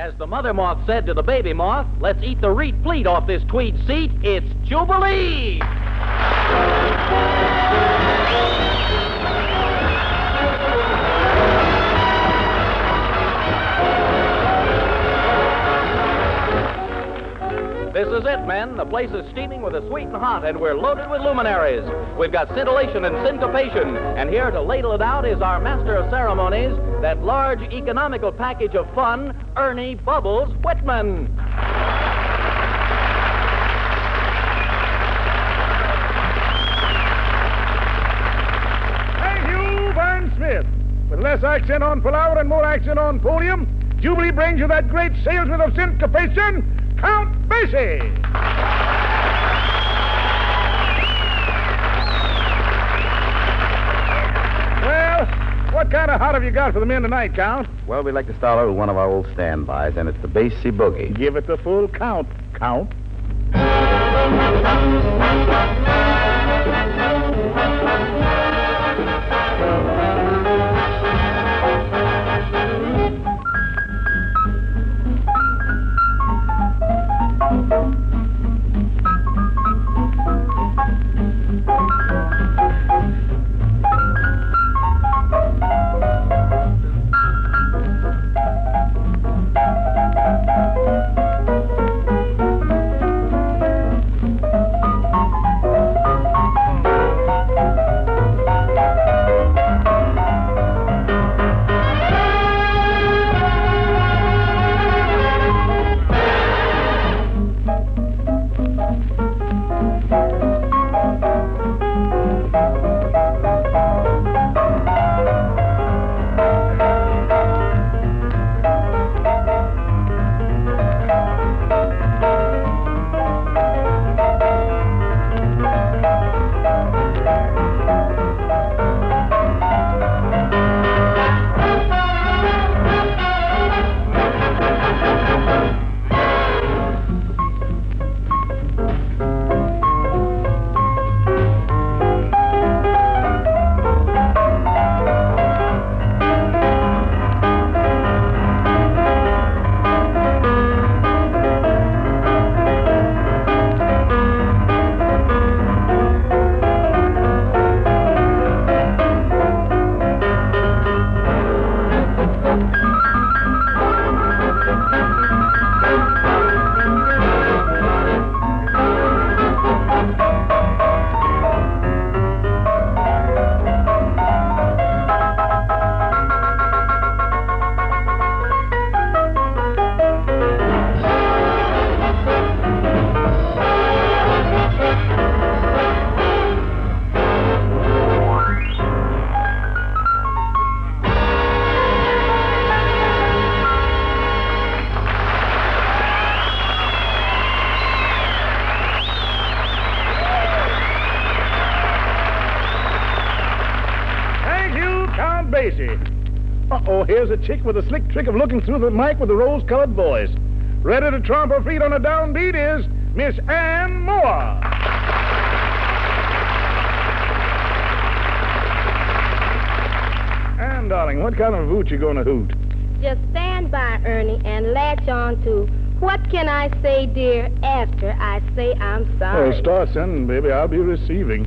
As the mother moth said to the baby moth, let's eat the reet fleet off this tweed seat. It's Jubilee! This is it, men. The place is steaming with the sweet and hot, and we're loaded with luminaries. We've got scintillation and syncopation, and here to ladle it out is our master of ceremonies, that large economical package of fun, Ernie Bubbles Whitman. Thank you, Vine Smith. With less accent on palaver and more accent on podium, Jubilee brings you that great salesman of syncopation, Count Basie. Well, what kind of hot have you got for the men tonight, Count? Well, we'd like to start out with one of our old standbys, and it's the Basie Boogie. Give it the full count, Count. Chick with a slick trick of looking through the mic with a rose-colored voice. Ready to tromp her feet on a downbeat is Miss Ann Moore. Ann, darling, what kind of hoot you gonna hoot? Just stand by, Ernie, and latch on to what can I say, dear, after I say I'm sorry. Oh, start sending, baby. I'll be receiving.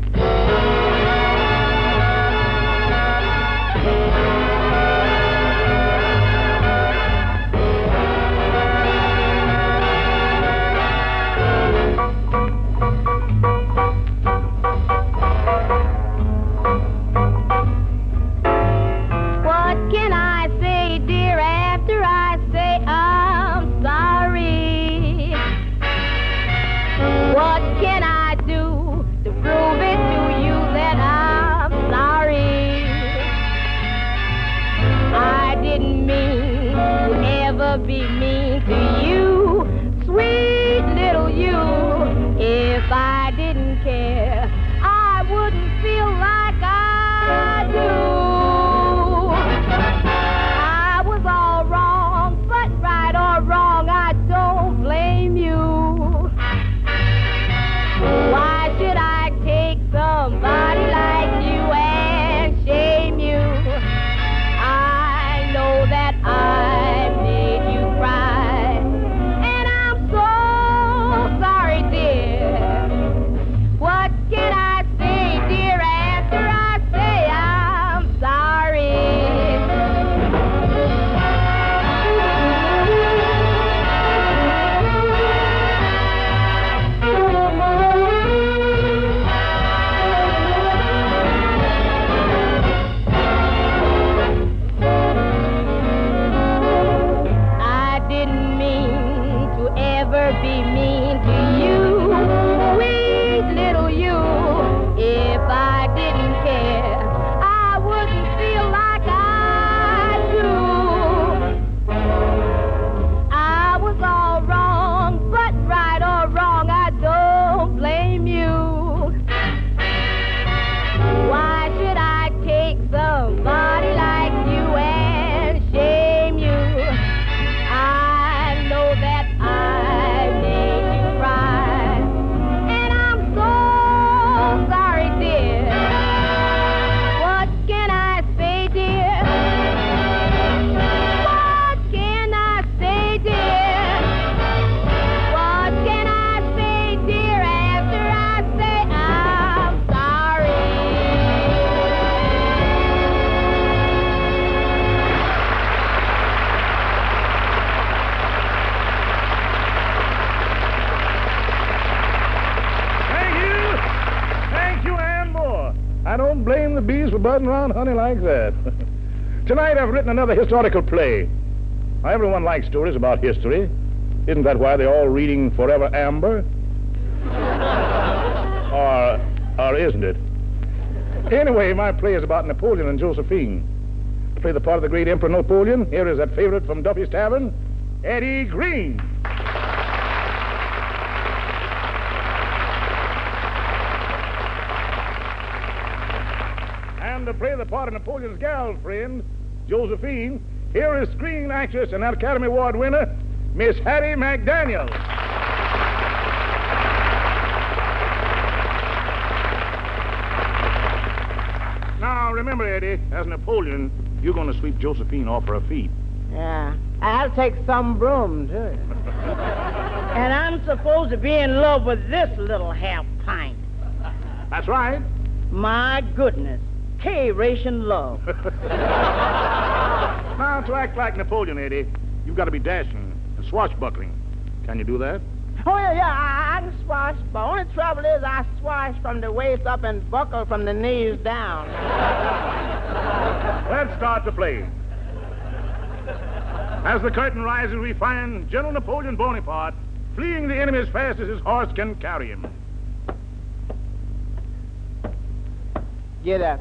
be bees were buzzing around honey like that. Tonight I've written another historical play. Everyone likes stories about history. Isn't that why they're all reading Forever Amber? or, or isn't it? Anyway, my play is about Napoleon and Josephine. To play the part of the great Emperor Napoleon, here is that favorite from Duffy's Tavern, Eddie Green. And to play the part of Napoleon's girlfriend, Josephine, here is screen actress and Academy Award winner, Miss Hattie McDaniel. Now, remember, Eddie, as Napoleon, you're going to sweep Josephine off her feet. Yeah. I'll take some broom, too. and I'm supposed to be in love with this little half pint. That's right. My goodness. K-ration love. Now, to act like Napoleon, Eddie, you've got to be dashing and swashbuckling. Can you do that? Oh, yeah, yeah, I, I can swash, but only trouble is I swash from the waist up and buckle from the knees down. Let's start the play. As the curtain rises, we find General Napoleon Bonaparte fleeing the enemy as fast as his horse can carry him. Get up.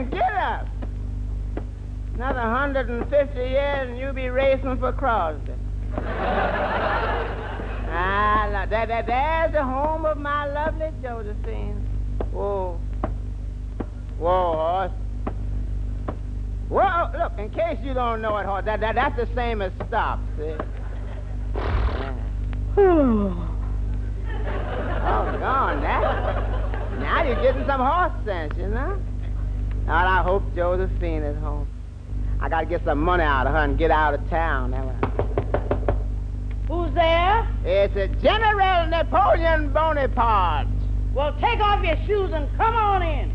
And get up. Another 150 years and you'll be racing for Crosby. ah, now, that, that, there's the home of my lovely Josephine. Whoa. Whoa, horse. Whoa, look, in case you don't know it, horse, that, that, that's the same as stop, see? Oh, gone, that. Now you're getting some horse sense, you know? Now, I hope Josephine is home. I gotta get some money out of her and get out of town. Who's there? It's a General Napoleon Bonaparte. Well, take off your shoes and come on in.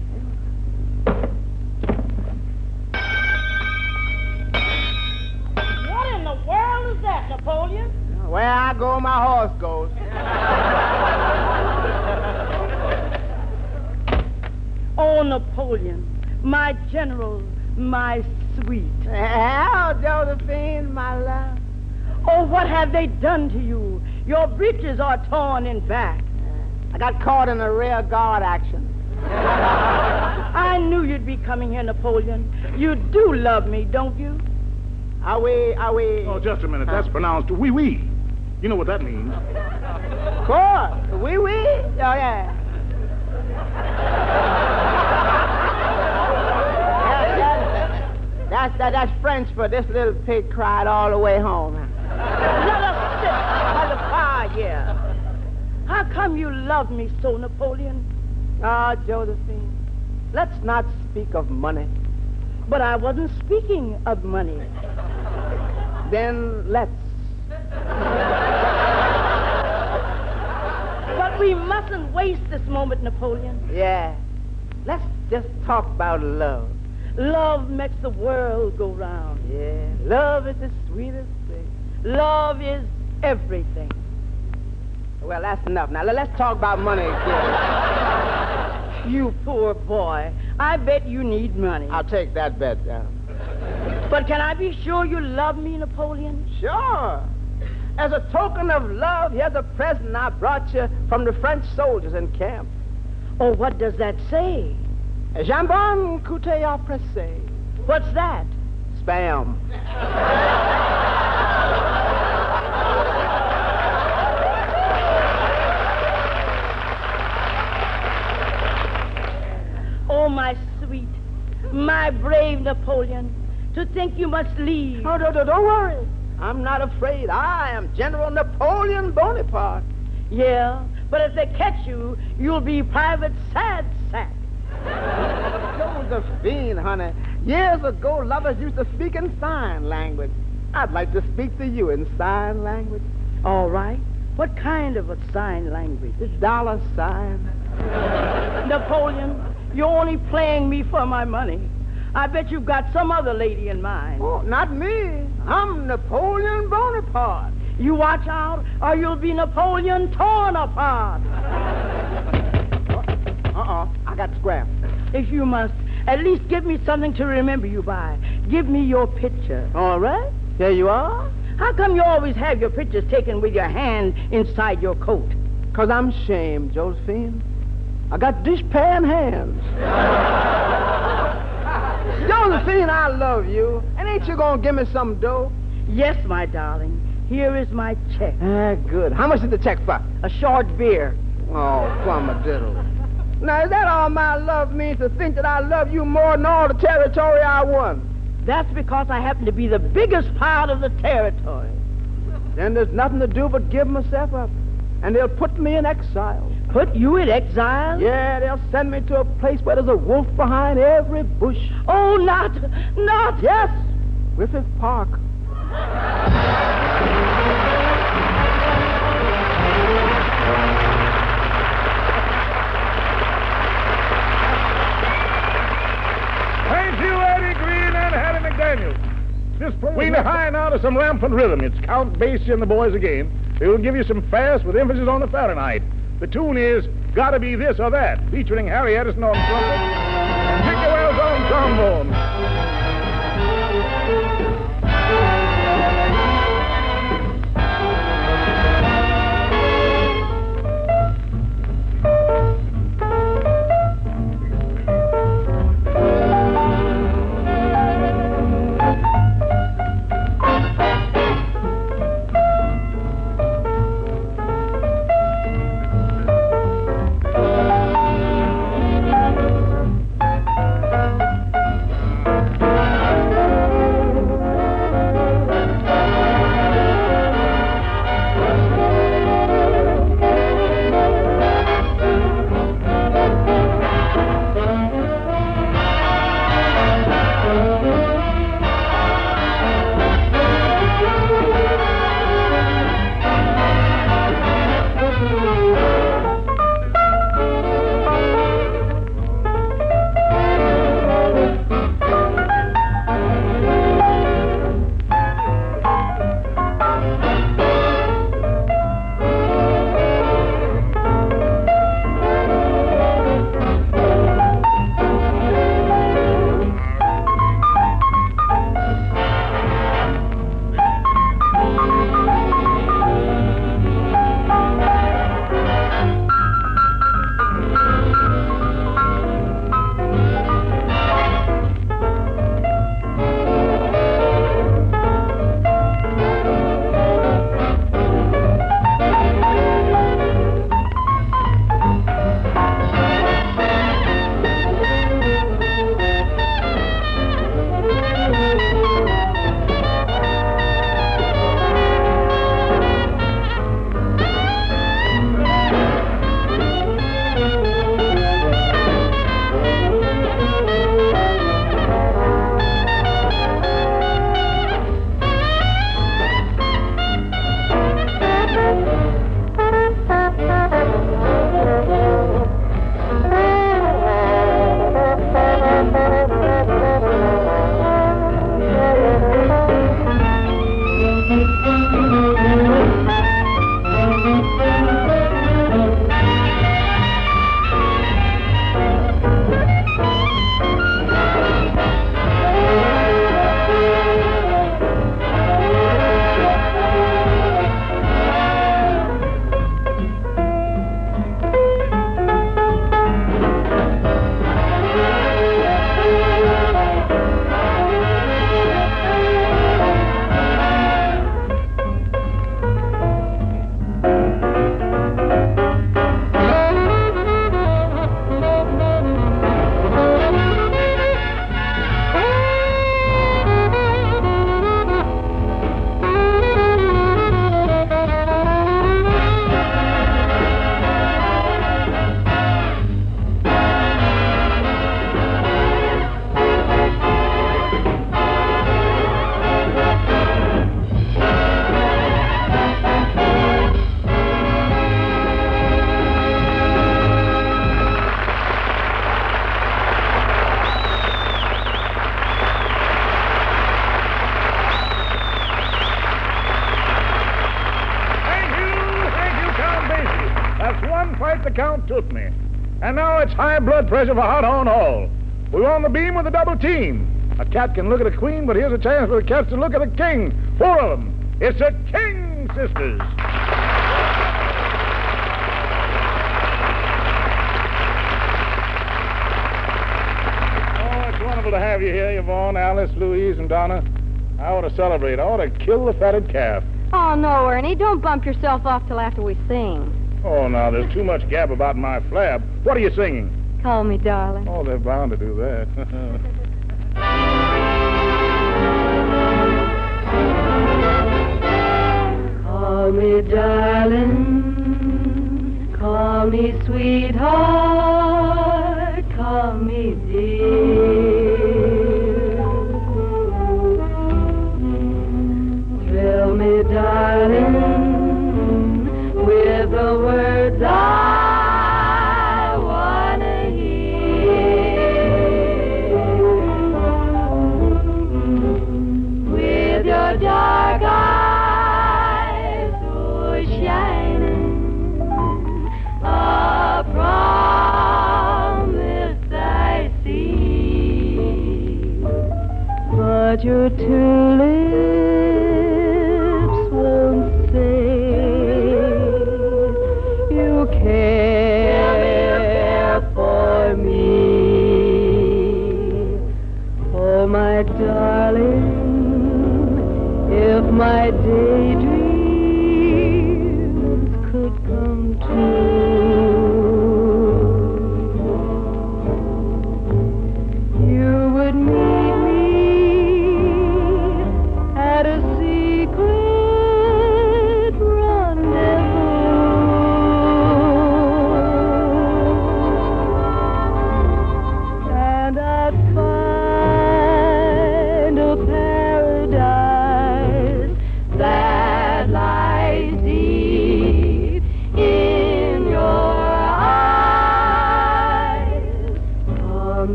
What in the world is that, Napoleon? Where I go, my horse goes. Oh, Napoleon, my general, my sweet. How, Josephine, my love? Oh, what have they done to you? Your breeches are torn in back. I got caught in a rear guard action. I knew you'd be coming here, Napoleon. You do love me, don't you? Are we, are we... Oh, just a minute. That's pronounced wee wee. You know what that means. Of course. Oui, oui. Oh, yeah. That's, that's, that, that's French for this little pig cried all the way home. Let us sit by the fire here. How come you love me so, Napoleon? Ah, Josephine, let's not speak of money. But I wasn't speaking of money. Then let's. But we mustn't waste this moment, Napoleon. Yeah. Let's just talk about love. Love makes the world go round. Yeah. Love is the sweetest thing. Love is everything. Well, that's enough. Now, let- let's talk about money again. You poor boy. I bet you need money. I'll take that bet down. But can I be sure you love me, Napoleon? Sure. As a token of love, here's a present I brought you from the French soldiers in camp. Oh, what does that say? Jambon coûté à pressé. What's that? Spam. Oh, my sweet, my brave Napoleon, to think you must leave. Oh, no, no, don't worry. I'm not afraid. I am General Napoleon Bonaparte. Yeah, but if they catch you, you'll be Private Sad Sack. Josephine, honey. Years ago, lovers used to speak in sign language. I'd like to speak to you in sign language. All right. What kind of a sign language? The dollar sign. Napoleon, you're only playing me for my money. I bet you've got some other lady in mind. Oh, not me. I'm Napoleon Bonaparte. You watch out, or you'll be Napoleon torn apart. Uh-uh. I got scraps. If you must, at least give me something to remember you by. Give me your picture. All right. Here you are. How come you always have your pictures taken with your hand inside your coat? Because I'm ashamed, Josephine. I got dishpan hands. Josephine, I love you. And ain't you going to give me some dough? Yes, my darling. Here is my check. Ah, good. How much is the check for? A short beer. Oh, plum a diddle. Now, is that all my love means to think that I love you more than all the territory I won? That's because I happen to be the biggest part of the territory. Then there's nothing to do but give myself up. And they'll put me in exile. Put you in exile? Yeah, they'll send me to a place where there's a wolf behind every bush. Oh, not, not. Yes, Griffith Park. This we high now to some rampant rhythm. It's Count Basie and the boys again. They will give you some fast with emphasis on the Fahrenheit. The tune is Gotta Be This or That, featuring Harry Edison on trumpet and Wells on trombone. Fight the Count took me. And now it's high blood pressure for Hot on all. We're on the beam with a double team. A cat can look at a queen, but here's a chance for the cats to look at a king. Four of them. It's the King Sisters. Oh, it's wonderful to have you here, Yvonne, Alyce, Luise, and Donna. I ought to celebrate. I ought to kill the fatted calf. Oh, no, Ernie. Don't bump yourself off till after we sing. Oh, now, there's too much gab about my flab. What are you singing? Call me darling. Oh, they're bound to do that. Call me darling, call me sweetheart, call me dear. Thrill me, darling,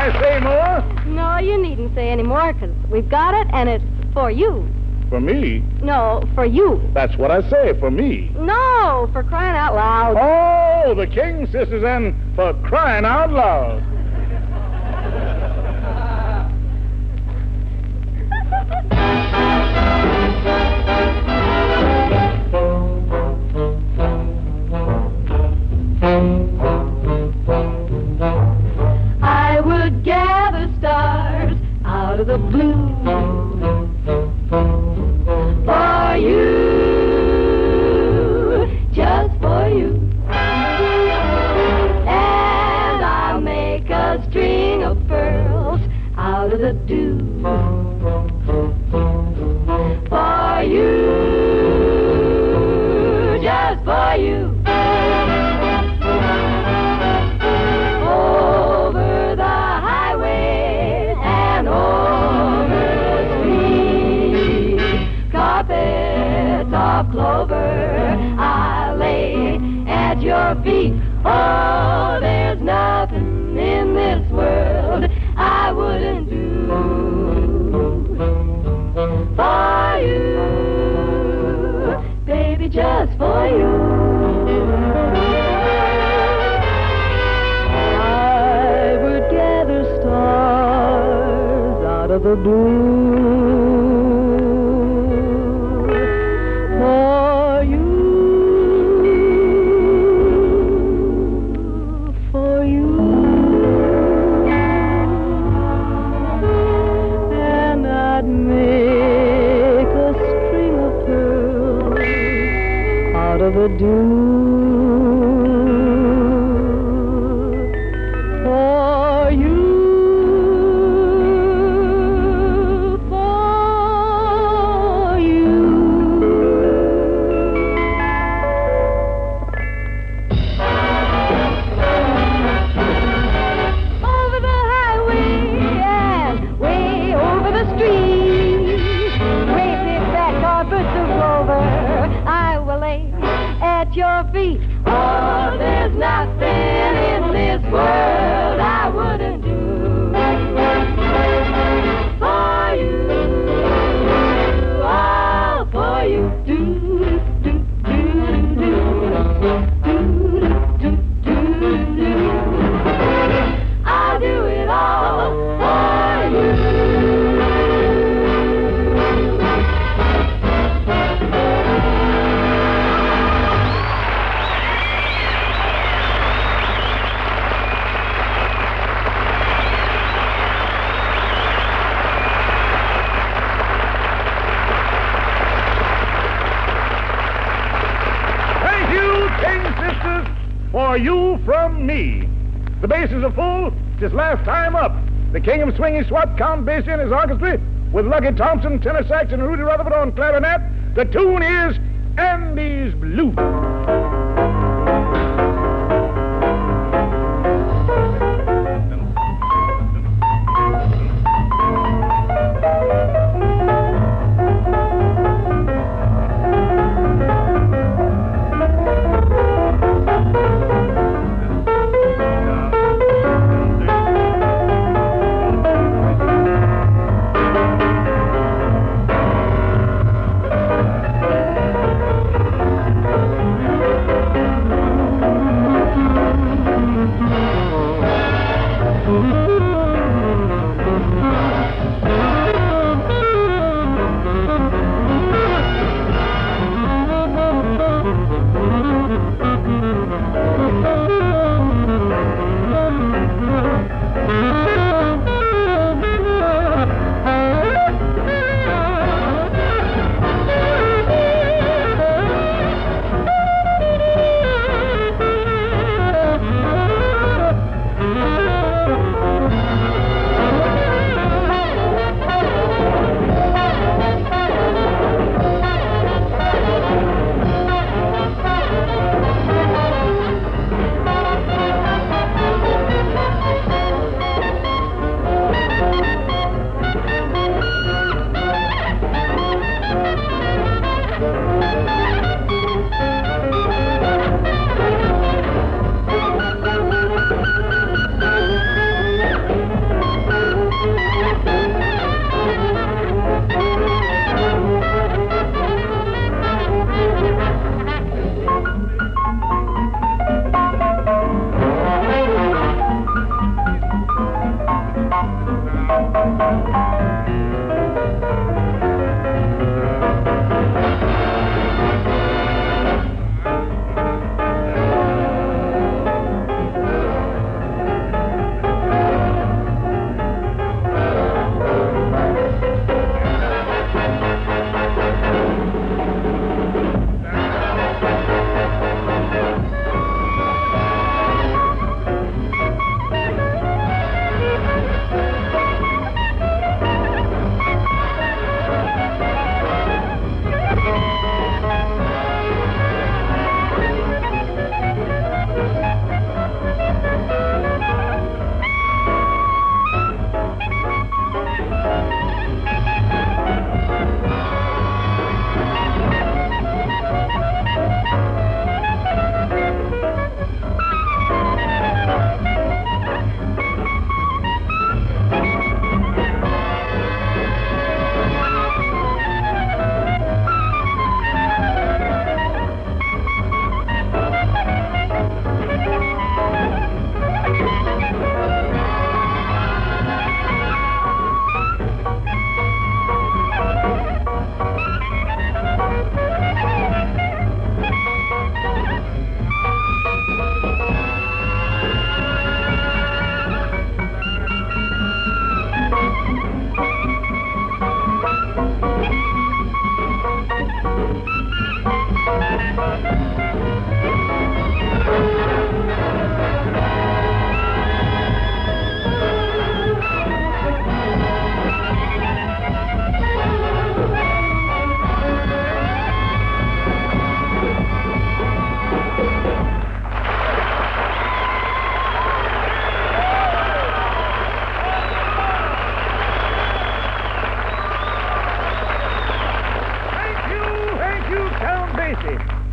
I say more? No, you needn't say any more, 'cause we've got it, and it's for you. For me? No, for you. That's what I say, for me. No, for crying out loud. Oh, the King Sisters, and for crying out loud. by you. Over the and over the carpets of clover I lay at your feet. Oh, there's nothing in this world I wouldn't do for you baby, just for you. I would gather stars out of the blue. do. Sidney Swart, Count Basie and his orchestra, with Lucky Thompson, tenor sax, and Rudy Rutherford on clarinet. The tune is Andy's Blue.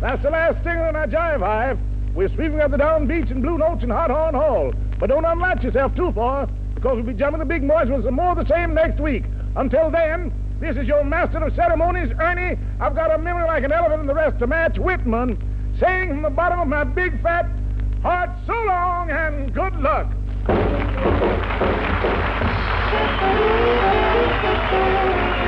That's the last thing in our jive hive. We're sweeping up the down beach in Blue Notes and Hot Horn Hall. But don't unlatch yourself too far, because we'll be jumping the big boys with some more of the same next week. Until then, this is your master of ceremonies, Ernie. I've got a memory like an elephant and the rest to match Whitman, saying from the bottom of my big fat heart, so long and good luck.